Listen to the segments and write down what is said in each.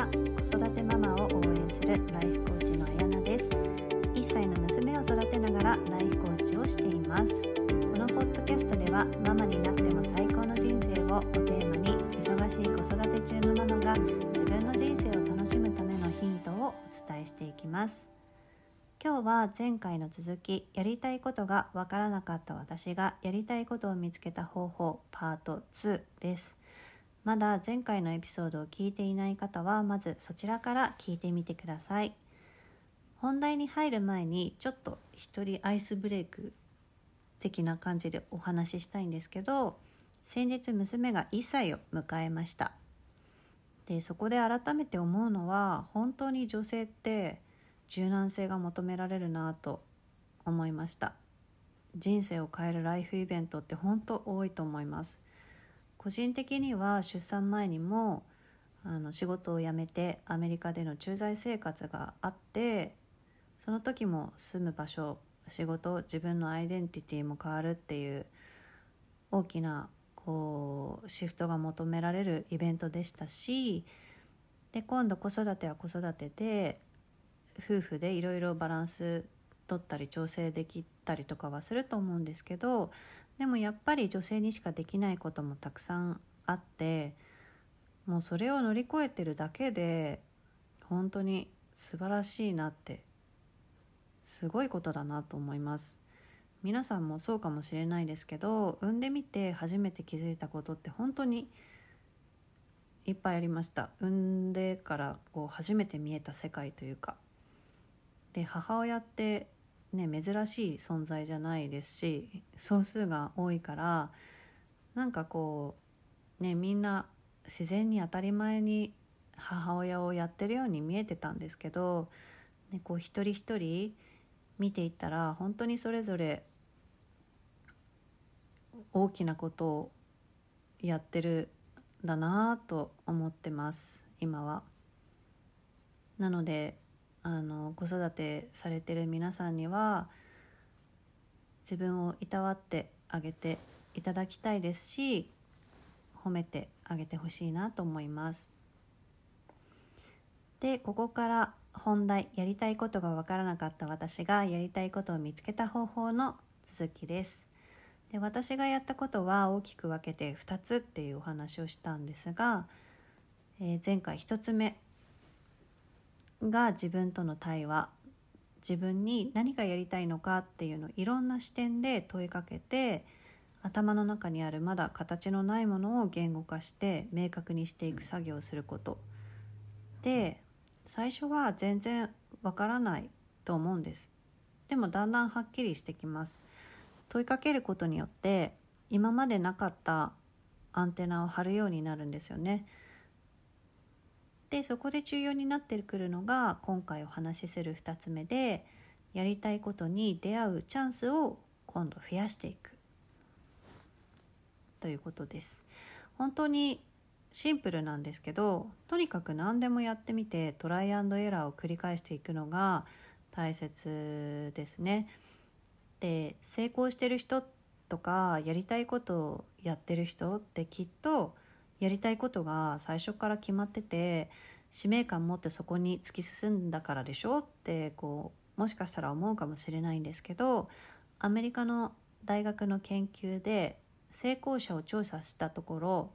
は子育てママを応援するライフコーチのあやなです1歳の娘を育てながらライフコーチをしていますこのポッドキャストではママになっても最高の人生ををテーマに忙しい子育て中のママが自分の人生を楽しむためのヒントをお伝えしていきます今日は前回の続きやりたいことがわからなかった私がやりたいことを見つけた方法パート2ですまだ前回のエピソードを聞いていない方はまずそちらから聞いてみてください。本題に入る前にちょっと一人アイスブレイク的な感じでお話ししたいんですけど先日娘が1歳を迎えました。でそこで改めて思うのは本当に女性って柔軟性が求められるなと思いました。人生を変えるライフイベントって本当多いと思います。個人的には出産前にもあの仕事を辞めてアメリカでの駐在生活があってその時も住む場所仕事自分のアイデンティティも変わるっていう大きなこうシフトが求められるイベントでしたしで今度子育ては子育てで夫婦でいろいろバランス取ったり調整できたりとかはすると思うんですけどでもやっぱり女性にしかできないこともたくさんあってもうそれを乗り越えてるだけで本当に素晴らしいなってすごいことだなと思います。皆さんもそうかもしれないですけど産んでみて初めて気づいたことって本当にいっぱいありました。産んでからこう初めて見えた世界というか。で母親ってね珍しい存在じゃないですし総数が多いからなんかこうねみんな自然に当たり前に母親をやってるように見えてたんですけど、ね、こう一人一人見ていったら本当にそれぞれ大きなことをやってるんだなと思ってます今は。なのであの子育てされてる皆さんには自分をいたわってあげていただきたいですし褒めてあげてほしいなと思います。でここから本題やりたいことがわからなかった私がやりたいことを見つけた方法の続きです。で私がやったことは大きく分けて2つっていうお話をしたんですが、えー、前回1つ目が自分との対話自分に何がやりたいのかっていうのをいろんな視点で問いかけて頭の中にあるまだ形のないものを言語化して明確にしていく作業をすること。で最初は全然わからないと思うんです。でもだんだんはっきりしてきます。問いかけることによって今までなかったアンテナを張るようになるんですよね。でそこで重要になってくるのが今回お話しする2つ目でやりたいことに出会うチャンスを今度増やしていくということです本当にシンプルなんですけどとにかく何でもやってみてトライアンドエラーを繰り返していくのが大切ですね。で成功してる人とかやりたいことをやってる人ってきっとやりたいことが最初から決まってて使命感持ってそこに突き進んだからでしょってこうもしかしたら思うかもしれないんですけどアメリカの大学の研究で成功者を調査したところ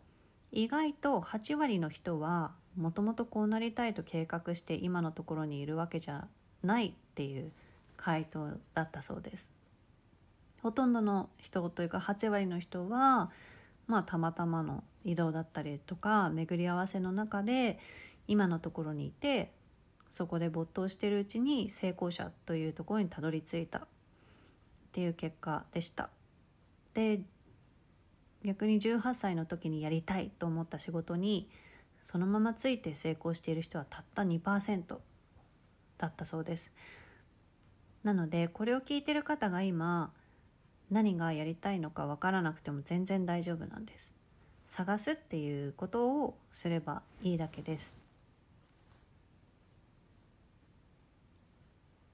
意外と8割の人はもともとこうなりたいと計画して今のところにいるわけじゃないっていう回答だったそうです。ほとんどの人というか8割の人はまあたまたまの移動だったりとか巡り合わせの中で今のところにいてそこで没頭してるうちに成功者というところにたどり着いたっていう結果でした。で逆に18歳の時にやりたいと思った仕事にそのままついて成功している人はたった2%だったそうです。なのでこれを聞いてる方が今何がやりたいのかわからなくても全然大丈夫なんです。探すっていうことをすればいいだけです。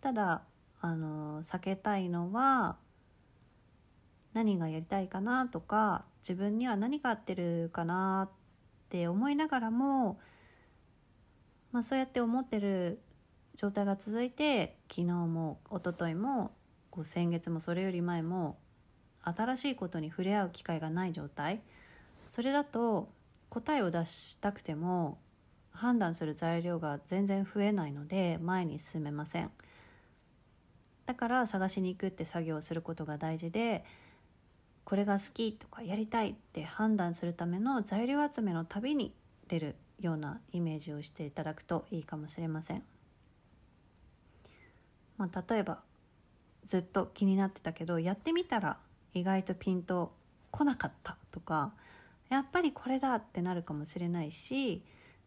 ただあの避けたいのは何がやりたいかなとか自分には何が合ってるかなって思いながらもまあ、そうやって思ってる状態が続いて昨日も一昨日もこう先月もそれより前も新しいことに触れ合う機会がない状態。それだと答えを出したくても判断する材料が全然増えないので前に進めませんだから探しに行くって作業をすることが大事でこれが好きとかやりたいって判断するための材料集めの旅に出るようなイメージをしていただくといいかもしれません。まあ、例えばずっと気になってたけどやってみたら意外とピンと来なかったとかやっぱりこれだってなるかもしれないし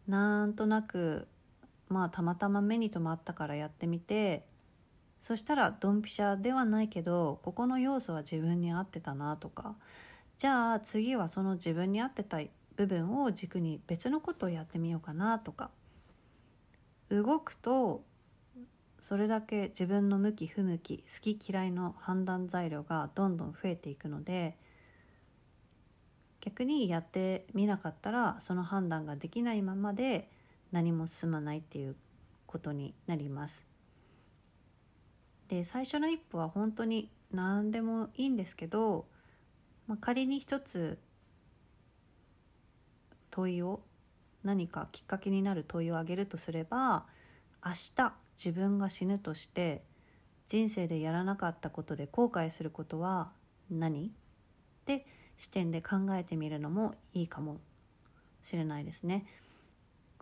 なんとなくまあたまたま目に留まったからやってみてそしたらドンピシャではないけどここの要素は自分に合ってたなとかじゃあ次はその自分に合ってた部分を軸に別のことをやってみようかなとか動くとそれだけ自分の向き不向き好き嫌いの判断材料がどんどん増えていくので逆にやってみなかったらその判断ができないままで何も進まないっていうことになります。で最初の一歩は本当に何でもいいんですけど、まあ、仮に一つ問いを何かきっかけになる問いをあげるとすれば明日自分が死ぬとして人生でやらなかったことで後悔することは何？って視点で考えてみるのもいいかもしれないですね。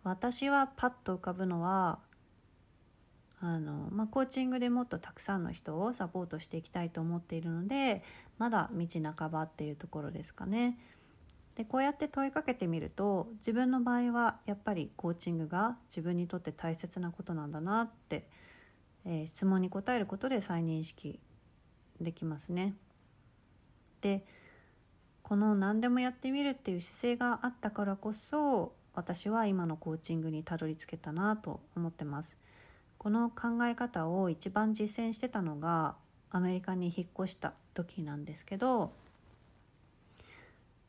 私はパッと浮かぶのはあの、まあ、コーチングでもっとたくさんの人をサポートしていきたいと思っているのでまだ道半ばっていうところですかね。でこうやって問いかけてみると自分の場合はやっぱりコーチングが自分にとって大切なことなんだなって、えー、質問に答えることで再認識できますね。でこの何でもやってみるっていう姿勢があったからこそ私は今のコーチングにたどり着けたなと思ってます。この考え方を一番実践してたのがアメリカに引っ越した時なんですけど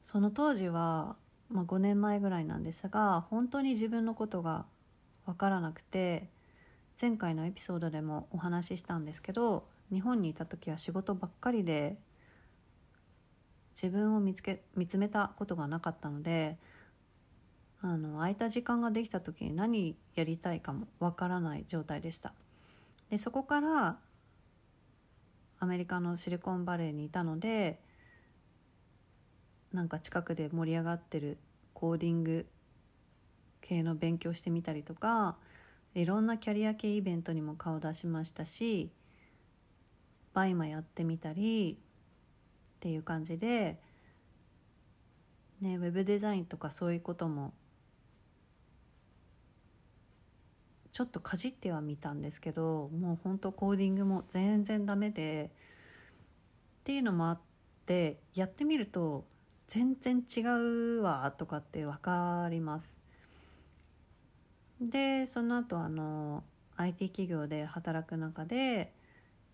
その当時は、まあ、5年前ぐらいなんですが本当に自分のことが分からなくて前回のエピソードでもお話ししたんですけど日本にいた時は仕事ばっかりで自分を見つけ見つめたことがなかったのであの空いた時間ができた時に何やりたいかもわからない状態でした。でそこからアメリカのシリコンバレーにいたのでなんか近くで盛り上がってるコーディング系の勉強してみたりとかいろんなキャリア系イベントにも顔出しましたしバイマやってみたりっていう感じで、ね、ウェブデザインとかそういうこともちょっとかじってはみたんですけどもうほんとコーディングも全然ダメでっていうのもあってやってみると全然違うわとかって分かります。でその後あの IT 企業で働く中で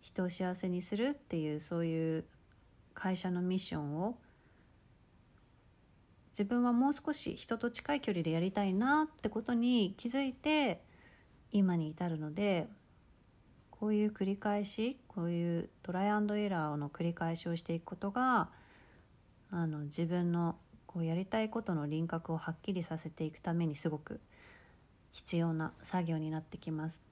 人を幸せにするっていうそういう会社のミッションを自分はもう少し人と近い距離でやりたいなってことに気づいて今に至るのでこういう繰り返しこういうトライアンドエラーの繰り返しをしていくことがあの自分のこうやりたいことの輪郭をはっきりさせていくためにすごく必要な作業になってきます。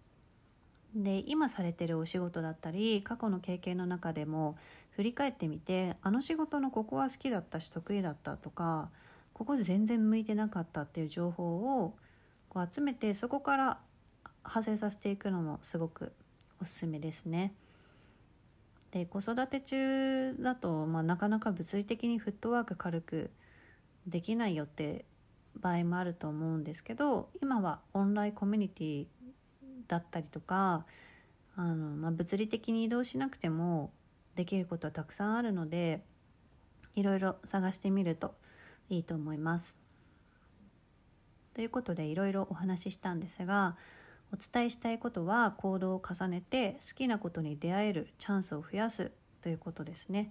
で今されてるお仕事だったり過去の経験の中でも振り返ってみてあの仕事のここは好きだったし得意だったとかここ全然向いてなかったっていう情報をこう集めてそこから派生させていくのもすごくおすすめですね。で子育て中だと、まあ、なかなか物理的にフットワーク軽くできないよって場合もあると思うんですけど今はオンラインコミュニティだったりとかあの、まあ、物理的に移動しなくてもできることはたくさんあるのでいろいろ探してみるといいと思います。ということでいろいろお話ししたんですがお伝えしたいことは行動を重ねて好きなことに出会えるチャンスを増やすということですね。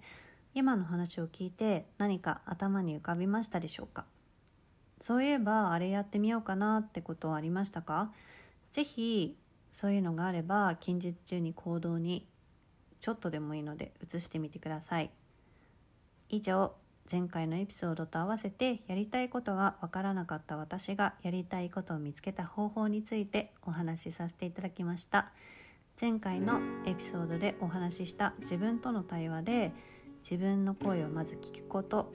今の話を聞いて何か頭に浮かびましたでしょうか？そういえばあれやってみようかなってことはありましたか？是非そういうのがあれば近日中に行動にちょっとでもいいので移してみてください。以上前回のエピソードと合わせてやりたいことがわからなかった私がやりたいことを見つけた方法についてお話しさせていただきました。前回のエピソードでお話しした自分との対話で自分の声をまず聞くこと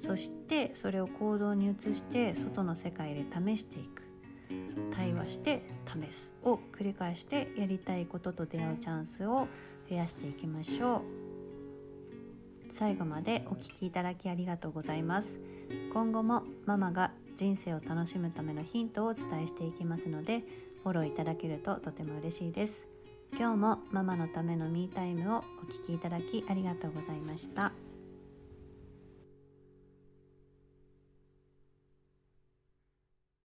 そしてそれを行動に移して外の世界で試していく。対話して試すを繰り返してやりたいことと出会うチャンスを増やしていきましょう。最後までお聴きいただきありがとうございます。今後もママが人生を楽しむためのヒントをお伝えしていきますのでフォローいただけるととても嬉しいです。今日もママのためのミータイムをお聴きいただきありがとうございました。